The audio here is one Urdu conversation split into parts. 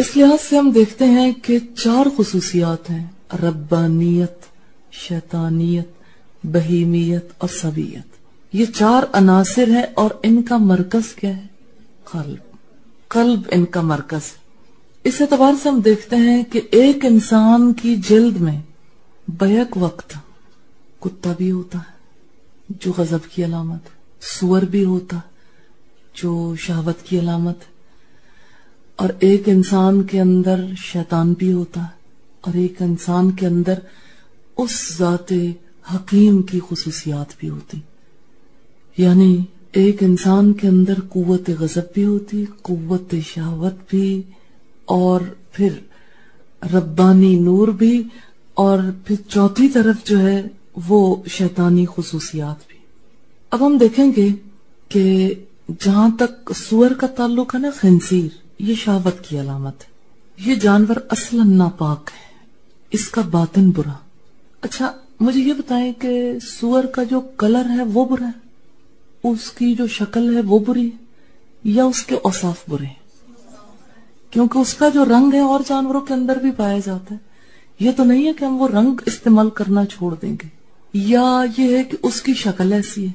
اس لحاظ سے ہم دیکھتے ہیں کہ چار خصوصیات ہیں ربانیت، شیطانیت، بہیمیت اور سبیت۔ یہ چار عناصر ہیں اور ان کا مرکز کیا ہے؟ قلب۔ قلب ان کا مرکز اس اعتبار سے ہم دیکھتے ہیں کہ ایک انسان کی جلد میں بیک وقت کتا بھی ہوتا ہے، جو غضب کی علامت سور بھی ہوتا جو شہوت کی علامت اور ایک انسان کے اندر شیطان بھی ہوتا ہے اور ایک انسان کے اندر اس ذات حکیم کی خصوصیات بھی ہوتی یعنی ایک انسان کے اندر قوت غضب بھی ہوتی، قوت شہوت بھی، اور پھر ربانی نور بھی، اور پھر چوتھی طرف جو ہے وہ شیطانی خصوصیات بھی۔ اب ہم دیکھیں گے کہ جہاں تک سور کا تعلق ہے نا، خنزیر یہ شہوت کی علامت ہے۔ یہ جانور اصلا ناپاک ہے۔ اس کا باطن برا۔ اچھا مجھے یہ بتائیں کہ سور کا جو کلر ہے وہ برا ہے؟ اس کی جو شکل ہے وہ بری ہے یا اس کے اوصاف برے ہیں؟ کیونکہ اس کا جو رنگ ہے اور جانوروں کے اندر بھی پایا جاتا ہے۔ یہ تو نہیں ہے کہ ہم وہ رنگ استعمال کرنا چھوڑ دیں گے۔ یا یہ ہے کہ اس کی شکل ایسی ہے۔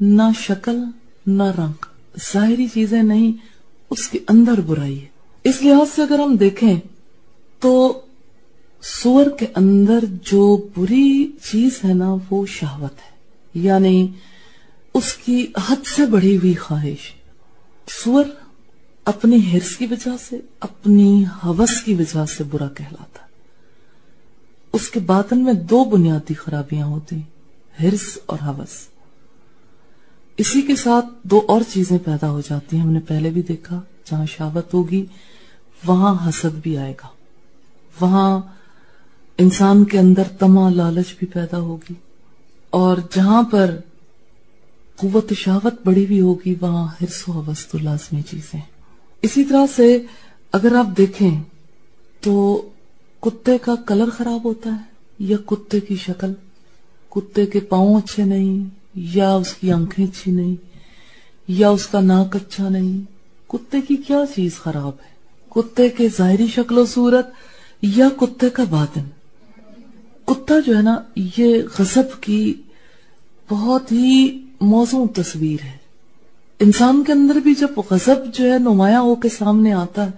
نہ شکل، نہ رنگ۔ ظاہری چیزیں نہیں اس کے اندر برائی ہے۔ اس لحاظ سے اگر ہم دیکھیں تو سور کے اندر جو بری چیز ہے نا، وہ شہوت ہے۔ یعنی اس کی حد سے بڑی ہوئی خواہش۔ سور اپنی ہرس کی وجہ سے، اپنی حوث کی وجہ سے برا کہلاتا۔ اس کے باطن میں دو بنیادی خرابیاں ہوتی ہرس اور حوث۔ اسی کے ساتھ دو اور چیزیں پیدا ہو جاتی ہیں، ہم نے پہلے بھی دیکھا جہاں شاوت ہوگی، وہاں حسد بھی آئے گا۔ وہاں انسان کے اندر تما لالچ بھی پیدا ہوگی۔ اور جہاں پر قوت شاوت بڑی بھی ہوگی، وہاں ہرس و حوث تو لازمی چیزیں اسی طرح سے اگر آپ دیکھیں تو کتے کا کلر خراب ہوتا ہے یا کتے کی شکل؟ کتے کے پاؤں اچھے نہیں یا اس کی آنکھیں اچھی نہیں، یا اس کا ناک اچھا نہیں۔ کتے کی کیا چیز خراب ہے؟ کتے کے ظاہری شکل و صورت یا کتے کا باطن؟ کتا جو ہے نا، یہ غصب کی بہت ہی موزوں تصویر ہے۔ انسان کے اندر بھی جب غضب جو ہے نمایاں ہو کے سامنے آتا ہے،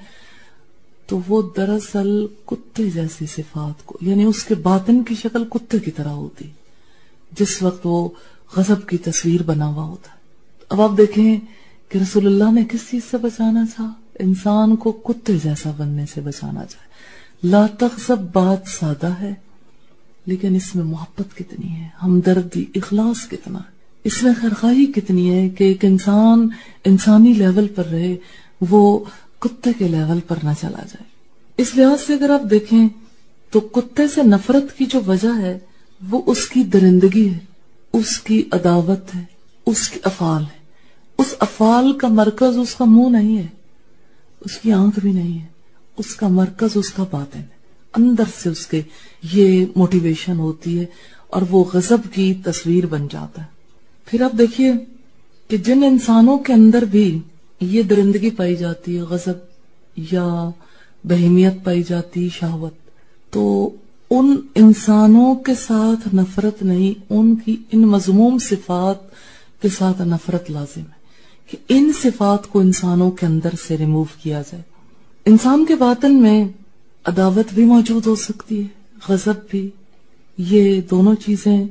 تو وہ دراصل کتے جیسی صفات کو یعنی اس کے باطن کی شکل کتے کی طرح ہوتی۔ جس وقت وہ غضب کی تصویر بنا ہوا ہوتا ہے۔ اب آپ دیکھیں کہ رسول اللہ نے کس چیز سے بچانا تھا؟ انسان کو کتے جیسا بننے سے بچانا چاہے لا تغضب بات سادہ ہے، لیکن اس میں محبت کتنی ہے، ہمدردی، اخلاص کتنا ہے۔ اس میں خرخائی کتنی ہے کہ ایک انسان انسانی لیول پر رہے، وہ کتے کے لیول پر نہ چلا جائے۔ اس لحاظ سے اگر آپ دیکھیں تو کتے سے نفرت کی جو وجہ ہے، وہ اس کی درندگی ہے۔ اس کی عداوت ہے، اس کی افعال ہے۔ اس افعال کا مرکز اس کا منہ نہیں ہے، اس کی آنکھ بھی نہیں ہے۔ اس کا مرکز اس کا باطن ہے۔ اندر سے اس کے یہ موٹیویشن ہوتی ہے اور وہ غضب کی تصویر بن جاتا ہے۔ پھر آپ دیکھیے کہ جن انسانوں کے اندر بھی یہ درندگی پائی جاتی ہے، غضب یا بہیمیت پائی جاتی شہوت، تو ان انسانوں کے ساتھ نفرت نہیں، ان کی، ان مضموم صفات کے ساتھ نفرت لازم ہے کہ ان صفات کو انسانوں کے اندر سے ریموو کیا جائے۔ انسان کے باطن میں عداوت بھی موجود ہو سکتی ہے، غضب بھی۔ یہ دونوں چیزیں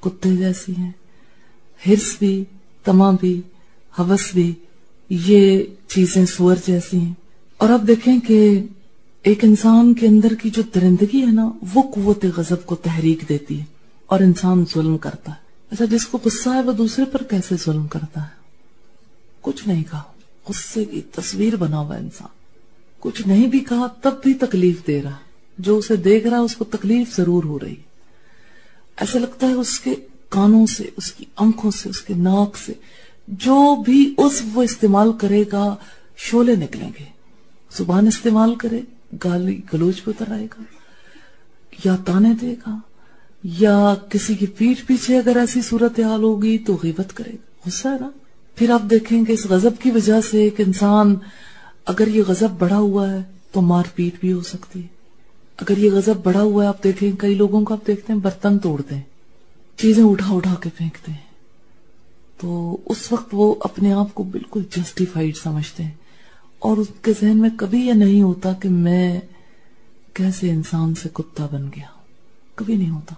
کتے جیسی ہیں، ہرس بھی تما بھی، حوث بھی، یہ چیزیں سور جیسی ہیں۔ اور اب دیکھیں کہ ایک انسان کے اندر کی جو درندگی ہے نا، وہ قوت غضب کو تحریک دیتی ہے اور انسان ظلم کرتا ہے۔ اچھا جس کو غصہ ہے، وہ دوسرے پر کیسے ظلم کرتا ہے؟ کچھ نہیں کہا۔ غصے کی تصویر بنا ہوا انسان۔ کچھ نہیں بھی کہا، تب بھی تکلیف دے رہا جو اسے دیکھ رہا اس کو تکلیف ضرور ہو رہی ایسا لگتا ہے اس کے کانوں سے، اس کی آنکھوں سے، اس کے ناک سے، جو بھی اس وہ استعمال کرے گا شولے نکلیں گے۔ زبان استعمال کرے گالی گلوچ پہ اتر آئے گا، یا تانے دے گا، یا کسی کی پیٹ پیچھے اگر ایسی صورتحال ہوگی تو غیبت کرے گا۔ غصہ ہے نا؟ پھر آپ دیکھیں کہ اس غضب کی وجہ سے ایک انسان اگر یہ غضب بڑا ہوا ہے تو مار پیٹ بھی ہو سکتی ہے۔ اگر یہ غضب بڑا ہوا ہے، آپ دیکھیں کئی لوگوں کو آپ دیکھتے ہیں برتن توڑتے ہیں چیزیں اٹھا اٹھا کے پھینکتے ہیں۔ تو اس وقت وہ اپنے آپ کو بالکل جسٹیفائیڈ سمجھتے ہیں۔ اور اس کے ذہن میں کبھی یہ نہیں ہوتا کہ میں کیسے انسان سے کتا بن گیا کبھی نہیں ہوتا۔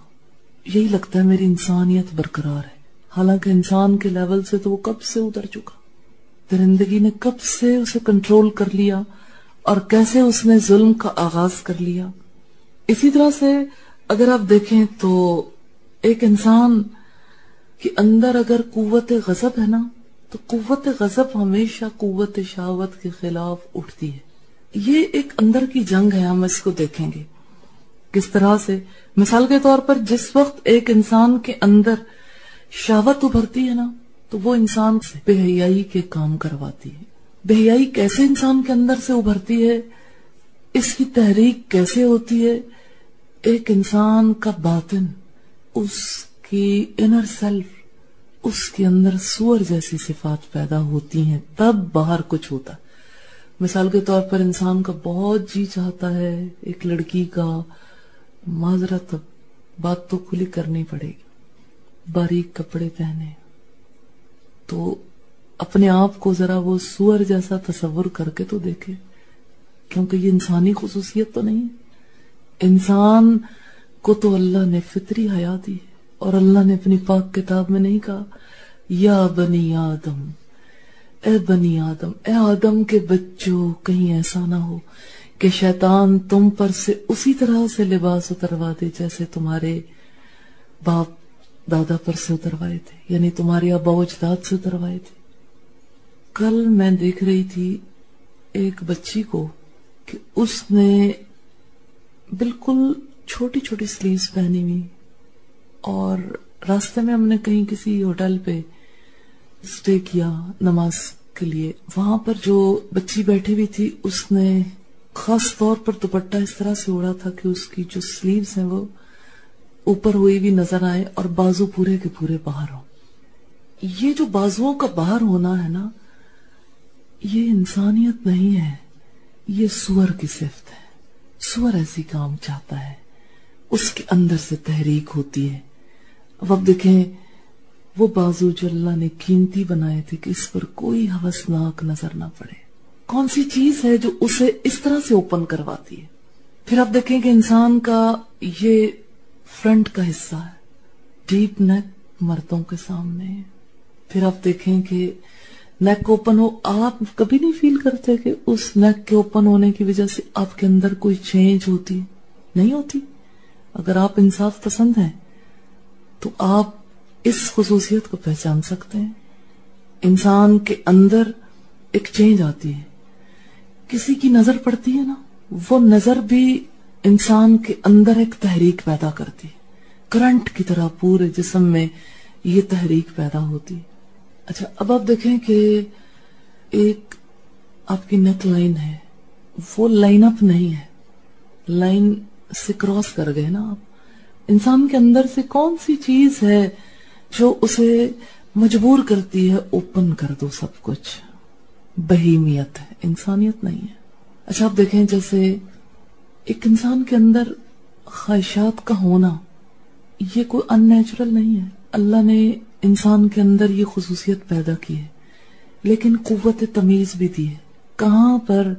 یہی لگتا ہے میری انسانیت برقرار ہے۔ حالانکہ انسان کے لیول سے تو وہ کب سے اتر چکا۔ درندگی نے کب سے اسے کنٹرول کر لیا اور کیسے اس نے ظلم کا آغاز کر لیا۔ اسی طرح سے اگر آپ دیکھیں تو ایک انسان کے اندر اگر قوت غضب ہے نا تو قوت غضب ہمیشہ قوت شاوت کے خلاف اٹھتی ہے۔ یہ ایک اندر کی جنگ ہے، ہم اس کو دیکھیں گے۔ کس طرح سے؟ مثال کے طور پر جس وقت ایک انسان کے اندر شاوت ابھرتی ہے نا، تو وہ انسان سے بے حیائی کے کام کرواتی ہے۔ بے حیائی کیسے انسان کے اندر سے ابھرتی ہے؟ اس کی تحریک کیسے ہوتی ہے؟ ایک انسان کا باطن، اس کی انر سیلف اس کے اندر سور جیسی صفات پیدا ہوتی ہیں، تب باہر کچھ ہوتا۔ مثال کے طور پر انسان کا بہت جی چاہتا ہے ایک لڑکی کا معذرت بات تو کھلی کرنی پڑے گی۔ باریک کپڑے پہنے۔ تو اپنے آپ کو ذرا وہ سور جیسا تصور کر کے تو دیکھے۔ کیونکہ یہ انسانی خصوصیت تو نہیں۔ انسان کو تو اللہ نے فطری حیا دی اور اللہ نے اپنی پاک کتاب میں نہیں کہا، یا بنی آدم، اے بنی آدم، اے آدم کے بچوں، کہیں ایسا نہ ہو کہ شیطان تم پر سے اسی طرح سے لباس اتروا دے جیسے تمہارے باپ دادا پر سے اتروائے تھے یعنی تمہارے ابا اجداد سے اتروائے تھے۔ کل میں دیکھ رہی تھی ایک بچی کو کہ اس نے بالکل چھوٹی چھوٹی سلیوز پہنی ہوئی۔ اور راستے میں ہم نے کہیں کسی ہوٹل پہ اسٹے کیا نماز کے لیے، وہاں پر جو بچی بیٹھی ہوئی تھی، اس نے خاص طور پر دوپٹہ اس طرح سے اڑا تھا کہ اس کی جو سلیوز ہیں وہ اوپر ہوئی بھی نظر آئے اور بازو پورے کے پورے باہر ہو یہ جو بازوؤں کا باہر ہونا ہے نا، یہ انسانیت نہیں ہے، یہ سور کی صفت ہے۔ سور ایسی کام چاہتا ہے، اس کے اندر سے تحریک ہوتی ہے۔ اب اب دیکھیں، وہ بازو جو اللہ نے قیمتی بنائے تھے کہ اس پر کوئی حوثناک نظر نہ پڑے۔ کون سی چیز ہے جو اسے اس طرح سے اوپن کرواتی ہے؟ پھر آپ دیکھیں کہ انسان کا یہ فرنٹ کا حصہ ہے ڈیپ نیک مردوں کے سامنے۔ پھر آپ دیکھیں کہ نیک اوپن ہو، آپ کبھی نہیں فیل کرتے کہ اس نیک کے اوپن ہونے کی وجہ سے آپ کے اندر کوئی چینج ہوتی، نہیں ہوتی۔ اگر آپ انصاف پسند ہیں تو آپ اس خصوصیت کو پہچان سکتے ہیں۔ انسان کے اندر ایک چینج آتی ہے۔ کسی کی نظر پڑتی ہے نا، وہ نظر بھی انسان کے اندر ایک تحریک پیدا کرتی ہے۔ کرنٹ کی طرح پورے جسم میں یہ تحریک پیدا ہوتی اچھا اب آپ دیکھیں کہ ایک آپ کی نیک لائن ہے۔ وہ لائن اپ نہیں ہے۔ لائن سے کراس کر گئے نا آپ۔ انسان کے اندر سے کون سی چیز ہے جو اسے مجبور کرتی ہے؟ اوپن کر دو سب کچھ۔ بہیمیت ہے۔ انسانیت نہیں ہے۔ اچھا آپ دیکھیں جیسے ایک انسان کے اندر خواہشات کا ہونا، یہ کوئی ان نیچرل نہیں ہے۔ اللہ نے انسان کے اندر یہ خصوصیت پیدا کی ہے، لیکن قوت تمیز بھی دی ہے۔ کہاں پر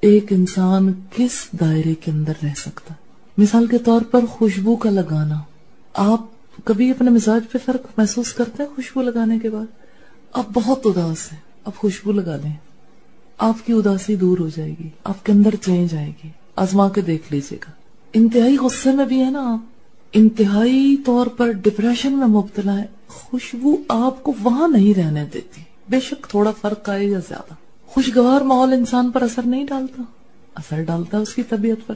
ایک انسان کس دائرے کے اندر رہ سکتا؟ مثال کے طور پر خوشبو کا لگانا۔ آپ کبھی اپنے مزاج پہ فرق محسوس کرتے ہیں خوشبو لگانے کے بعد؟ آپ بہت اداس ہیں۔ اب خوشبو لگا لیں آپ کی اداسی دور ہو جائے گی۔ آپ کے اندر چینج آئے گی۔ آزما کے دیکھ لیجیے گا۔ انتہائی غصے میں بھی ہے نا آپ۔ انتہائی طور پر ڈپریشن میں مبتلا ہے خوشبو آپ کو وہاں نہیں رہنے دیتی۔ بے شک تھوڑا فرق آئے گا زیادہ۔ خوشگوار ماحول انسان پر اثر نہیں ڈالتا۔ اثر ڈالتا اس کی طبیعت پر۔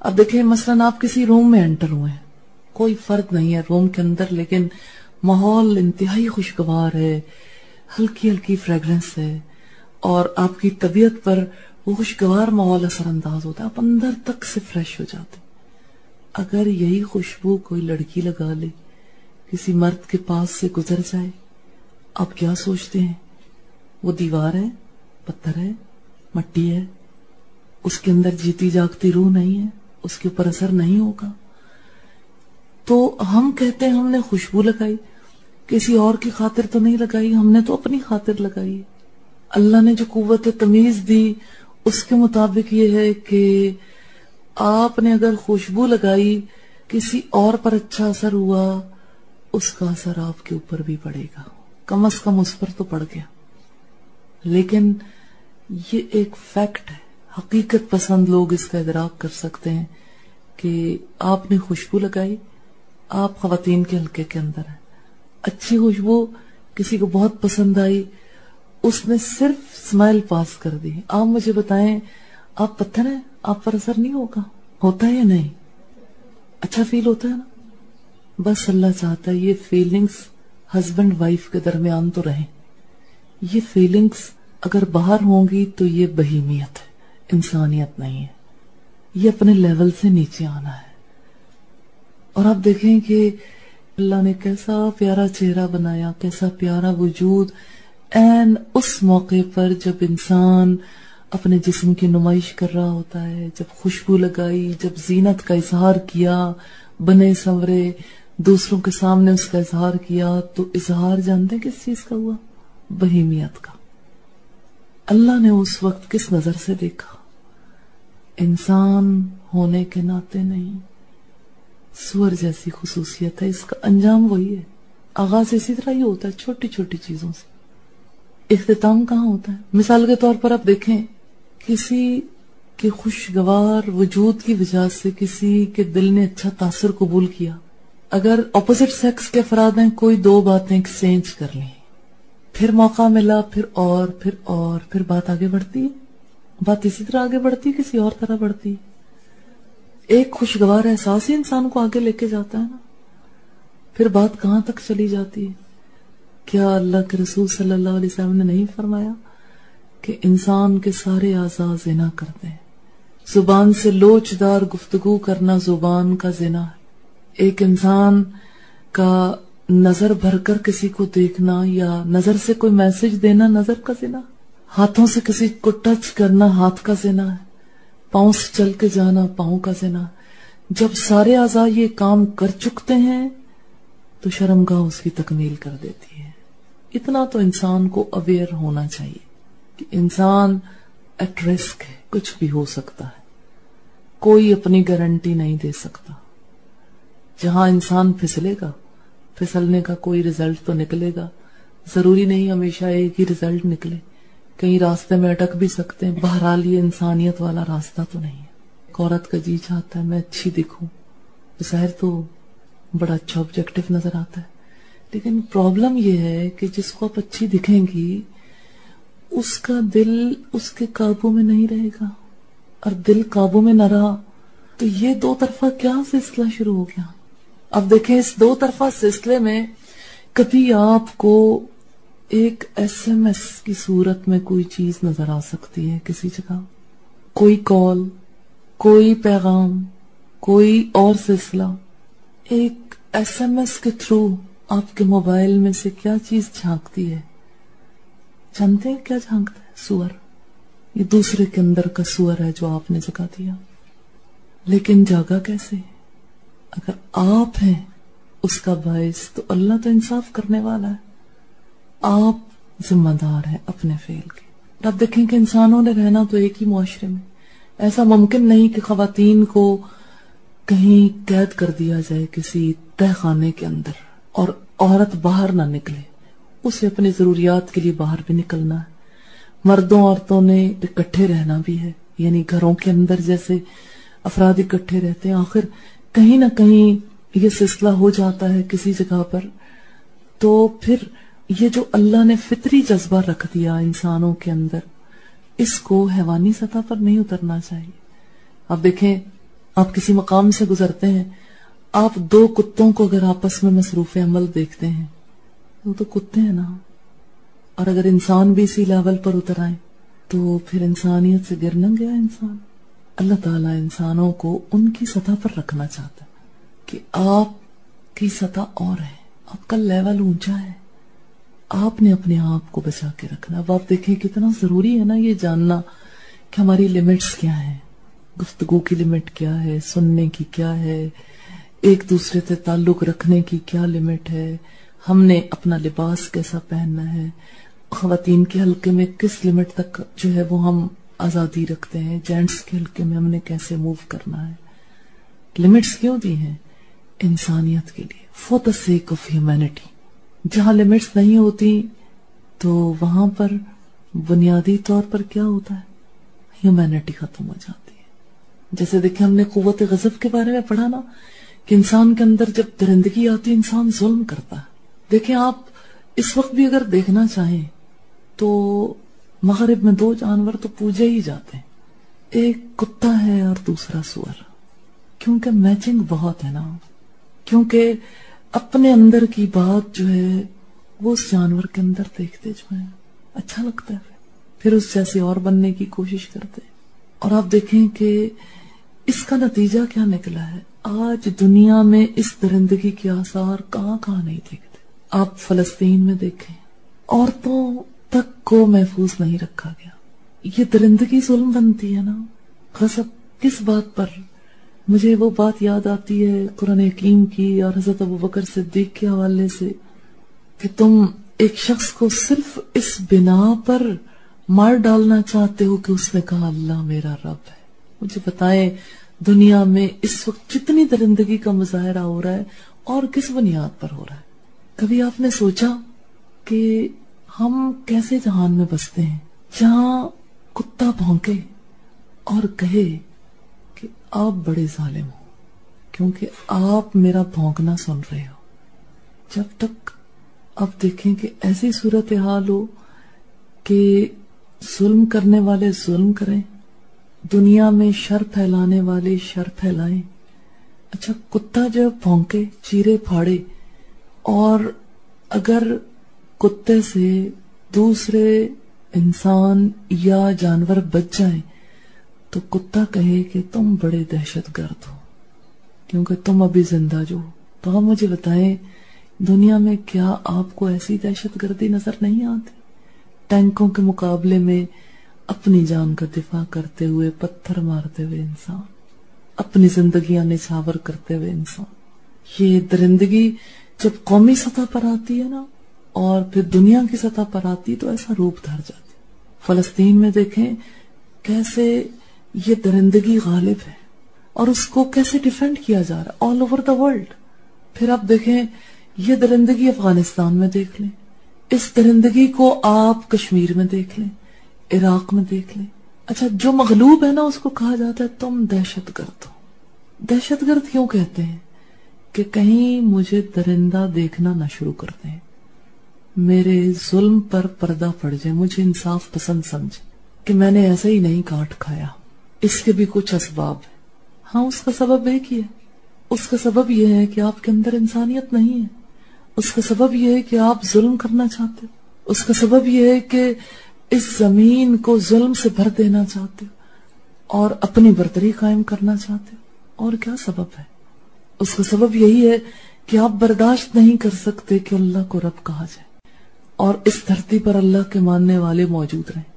اب دیکھیں، مثلا آپ کسی روم میں انٹر ہوئے ہیں، کوئی فرق نہیں ہے روم کے اندر، لیکن ماحول انتہائی خوشگوار ہے، ہلکی ہلکی فریگرنس ہے، اور آپ کی طبیعت پر وہ خوشگوار ماحول اثر انداز ہوتا ہے، آپ اندر تک سے فریش ہو جاتے اگر یہی خوشبو کوئی لڑکی لگا لے، کسی مرد کے پاس سے گزر جائے، آپ کیا سوچتے ہیں؟ وہ دیوار ہے، پتھر ہے، مٹی ہے، اس کے اندر جیتی جاگتی روح نہیں ہے۔ اس کے اوپر اثر نہیں ہوگا۔ تو ہم کہتے ہیں ہم نے خوشبو لگائی۔ کسی اور کی خاطر تو نہیں لگائی، ہم نے تو اپنی خاطر لگائی۔ اللہ نے جو قوت تمیز دی، اس کے مطابق یہ ہے کہ آپ نے اگر خوشبو لگائی، کسی اور پر اچھا اثر ہوا، اس کا اثر آپ کے اوپر بھی پڑے گا۔ کم از کم اس پر تو پڑ گیا۔ لیکن یہ ایک فیکٹ ہے۔ حقیقت پسند لوگ اس کا ادراک کر سکتے ہیں کہ آپ نے خوشبو لگائی، آپ خواتین کے حلقے کے اندر ہیں۔ اچھی خوشبو کسی کو بہت پسند آئی، اس نے صرف سمائل پاس کر دی۔ آپ مجھے بتائیں، آپ پتھر ہیں؟ آپ پر اثر نہیں ہوگا؟ ہوتا ہے یا نہیں؟ اچھا فیل ہوتا ہے نا؟ بس اللہ چاہتا ہے یہ فیلنگز ہسبینڈ وائف کے درمیان تو رہیں۔ یہ فیلنگز اگر باہر ہوں گی تو یہ بہیمیت ہے۔ انسانیت نہیں ہے۔ یہ اپنے لیول سے نیچے آنا ہے۔ اور آپ دیکھیں کہ اللہ نے کیسا پیارا چہرہ بنایا، کیسا پیارا وجود۔ این اس موقع پر جب انسان اپنے جسم کی نمائش کر رہا ہوتا ہے، جب خوشبو لگائی، جب زینت کا اظہار کیا، بنے سورے دوسروں کے سامنے اس کا اظہار کیا، تو اظہار جانتے کس چیز کا ہوا؟ بہیمیت کا۔ اللہ نے اس وقت کس نظر سے دیکھا؟ انسان ہونے کے ناطے نہیں۔ سور جیسی خصوصیت ہے، اس کا انجام وہی ہے۔ آغاز اسی طرح ہی ہوتا ہے، چھوٹی چھوٹی چیزوں سے۔ اختتام کہاں ہوتا ہے؟ مثال کے طور پر آپ دیکھیں، کسی کے خوشگوار وجود کی وجہ سے کسی کے دل نے اچھا تاثر قبول کیا۔ اگر اپوزٹ سیکس کے افراد ہیں، کوئی دو باتیں ایکسچینج کر لیں۔ پھر موقع ملا، پھر اور پھر اور، پھر بات آگے بڑھتی ہے۔ بات اسی طرح آگے بڑھتی ہے، کسی اور طرح بڑھتی ایک خوشگوار احساس ہی انسان کو آگے لے کے جاتا ہے نا۔ پھر بات کہاں تک چلی جاتی ہے؟ کیا اللہ کے رسول صلی اللہ علیہ وسلم نے نہیں فرمایا کہ انسان کے سارے آزاد زنا کرتے ہیں؟ زبان سے لوچدار گفتگو کرنا زبان کا زنا ہے۔ ایک انسان کا نظر بھر کر کسی کو دیکھنا یا نظر سے کوئی میسج دینا نظر کا زنا ہاتھوں سے کسی کو ٹچ کرنا ہاتھ کا زنا ہے، پاؤں سے چل کے جانا پاؤں کا زنا جب سارے آزا یہ کام کر چکتے ہیں، تو شرم گاہ اس کی تکمیل کر دیتی ہے۔ اتنا تو انسان کو اویئر ہونا چاہیے کہ انسان ایٹ رسک ہے، کچھ بھی ہو سکتا ہے۔ کوئی اپنی گارنٹی نہیں دے سکتا۔ جہاں انسان پھسلے گا، پھسلنے کا کوئی ریزلٹ تو نکلے گا۔ ضروری نہیں ہمیشہ ایک ہی ریزلٹ نکلے۔ کہیں راستے میں اٹک بھی سکتے ہیں۔ بہرحال یہ انسانیت والا راستہ تو نہیں ہے۔ ایک عورت کا جی چاہتا ہے میں اچھی دکھوں۔ ظاہر تو بڑا اچھا آبجیکٹو نظر آتا ہے۔ لیکن پرابلم یہ ہے کہ جس کو آپ اچھی دکھیں گی، اس کا دل اس کے قابو میں نہیں رہے گا۔ اور دل قابو میں نہ رہا، تو یہ دو طرفہ کیا سلسلہ شروع ہو گیا؟ اب دیکھیں، اس دو طرفہ سلسلے میں کبھی آپ کو ایک ایس ایم ایس کی صورت میں کوئی چیز نظر آ سکتی ہے کسی جگہ؟ کوئی کال، کوئی پیغام، کوئی اور سلسلہ؟ ایک ایس ایم ایس کے تھرو آپ کے موبائل میں سے کیا چیز جھانکتی ہے؟ جانتے ہیں کیا جھانکتا ہے؟ سور۔ یہ دوسرے کے اندر کا سور ہے جو آپ نے جگہ دیا۔ لیکن جاگا کیسے؟ اگر آپ ہیں اس کا باعث تو اللہ تو انصاف کرنے والا ہے۔ آپ ذمہ دار ہیں اپنے فیل کے۔ آپ دیکھیں کہ انسانوں نے رہنا تو ایک ہی معاشرے میں۔ ایسا ممکن نہیں کہ خواتین کو کہیں قید کر دیا جائے کسی تہ خانے کے اندر اور عورت باہر نہ نکلے۔ اسے اپنی ضروریات کے لیے باہر بھی نکلنا ہے۔ مردوں، عورتوں نے اکٹھے رہنا بھی ہے۔ یعنی گھروں کے اندر جیسے افراد اکٹھے رہتے ہیں، آخر کہیں نہ کہیں یہ سلسلہ ہو جاتا ہے کسی جگہ پر۔ تو پھر یہ جو اللہ نے فطری جذبہ رکھ دیا انسانوں کے اندر، اس کو حیوانی سطح پر نہیں اترنا چاہیے۔ آپ دیکھیں، آپ کسی مقام سے گزرتے ہیں، آپ دو کتوں کو اگر آپس میں مصروف عمل دیکھتے ہیں، وہ تو کتے ہیں نا۔ اور اگر انسان بھی اسی لیول پر اتر آئے، تو پھر انسانیت سے گرنا گیا انسان۔ اللہ تعالیٰ انسانوں کو ان کی سطح پر رکھنا چاہتا ہے کہ آپ کی سطح اور ہے، آپ کا لیول اونچا ہے۔ آپ نے اپنے آپ کو بچا کے رکھنا اب آپ دیکھیں کتنا ضروری ہے نا یہ جاننا کہ ہماری لمٹس کیا ہیں۔ گفتگو کی لمٹ کیا ہے، سننے کی کیا ہے۔ ایک دوسرے سے تعلق رکھنے کی کیا لمٹ ہے۔ ہم نے اپنا لباس کیسا پہننا ہے۔ خواتین کے حلقے میں کس لمٹ تک جو ہے وہ ہم آزادی رکھتے ہیں۔ جینٹس کے حلقے میں ہم نے کیسے موو کرنا ہے۔ لمٹس کیوں دی ہیں؟ انسانیت کے لیے۔ For the sake of humanity جہاں لمٹس نہیں ہوتی، تو وہاں پر بنیادی طور پر کیا ہوتا ہے؟ ہیومینٹی ختم ہو جاتی ہے۔ جیسے دیکھیں، ہم نے قوت غضب کے بارے میں پڑھا نا، کہ انسان کے اندر جب درندگی آتی، انسان ظلم کرتا ہے۔ دیکھیں، آپ اس وقت بھی اگر دیکھنا چاہیں، تو مغرب میں دو جانور تو پوجے ہی جاتے ہیں۔ ایک کتا ہے اور دوسرا سور۔ کیونکہ میچنگ بہت ہے نا۔ کیونکہ اپنے اندر کی بات جو ہے، وہ اس جانور کے اندر دیکھتے جو ہے اچھا لگتا ہے۔ پھر اس جیسے اور بننے کی کوشش کرتے۔ اور آپ دیکھیں کہ اس کا نتیجہ کیا نکلا ہے۔ آج دنیا میں اس درندگی کے آثار کہاں کہاں نہیں دیکھتے۔ آپ فلسطین میں دیکھیں، عورتوں تک کو محفوظ نہیں رکھا گیا۔ یہ درندگی ظلم بنتی ہے نا۔ غصب کس بات پر؟ مجھے وہ بات یاد آتی ہے قرآن حکیم کی اور حضرت ابو بکر صدیق کے حوالے سے کہ تم ایک شخص کو صرف اس بنا پر مار ڈالنا چاہتے ہو کہ اس نے کہا اللہ میرا رب ہے۔ مجھے بتائیں دنیا میں اس وقت جتنی درندگی کا مظاہرہ ہو رہا ہے اور کس بنیاد پر ہو رہا ہے؟ کبھی آپ نے سوچا کہ ہم کیسے جہان میں بستے ہیں؟ جہاں کتا بھونکے اور کہے آپ بڑے ظالم ہو، کیونکہ آپ میرا بھونکنا سن رہے ہو۔ جب تک آپ دیکھیں کہ ایسی صورتحال ہو کہ ظلم کرنے والے ظلم کریں، دنیا میں شر پھیلانے والے شر پھیلائیں۔ اچھا کتا جب بھونکے، چیرے پھاڑے، اور اگر کتے سے دوسرے انسان یا جانور بچ جائیں تو کتا کہے کہ تم بڑے دہشت گرد ہو۔ کیونکہ تم ابھی زندہ جو تو آپ مجھے بتائیں، دنیا میں کیا آپ کو ایسی دہشت گردی نظر نہیں آتی؟ ٹینکوں کے مقابلے میں اپنی جان کا دفاع کرتے ہوئے پتھر مارتے ہوئے انسان، اپنی زندگیاں نچھاور کرتے ہوئے انسان۔ یہ درندگی جب قومی سطح پر آتی ہے نا، اور پھر دنیا کی سطح پر آتی تو ایسا روپ دھر جاتی فلسطین میں دیکھیں کیسے یہ درندگی غالب ہے اور اس کو کیسے ڈیفینڈ کیا جا رہا ہے؟ آل اوور دا ورلڈ پھر آپ دیکھیں، یہ درندگی افغانستان میں دیکھ لیں۔ اس درندگی کو آپ کشمیر میں دیکھ لیں، عراق میں دیکھ لیں۔ اچھا جو مغلوب ہے نا، اس کو کہا جاتا ہے تم دہشت گرد ہو۔ دہشت گرد کیوں کہتے ہیں؟ کہ کہیں مجھے درندہ دیکھنا نہ شروع کر دیں۔ میرے ظلم پر پردہ پڑ جائے، مجھے انصاف پسند سمجھے کہ میں نے ایسا ہی نہیں کاٹ کھایا۔ اس کے بھی کچھ اسباب ہے ہاں اس کا سبب ایک ہی ہے اس کا سبب یہ ہے کہ آپ کے اندر انسانیت نہیں ہے۔ اس کا سبب یہ ہے کہ آپ ظلم کرنا چاہتے ہو۔ اس کا سبب یہ ہے کہ اس زمین کو ظلم سے بھر دینا چاہتے ہو۔ اور اپنی برتری قائم کرنا چاہتے ہو۔ اور کیا سبب ہے؟ اس کا سبب یہی ہے کہ آپ برداشت نہیں کر سکتے کہ اللہ کو رب کہا جائے۔ اور اس دھرتی پر اللہ کے ماننے والے موجود رہیں۔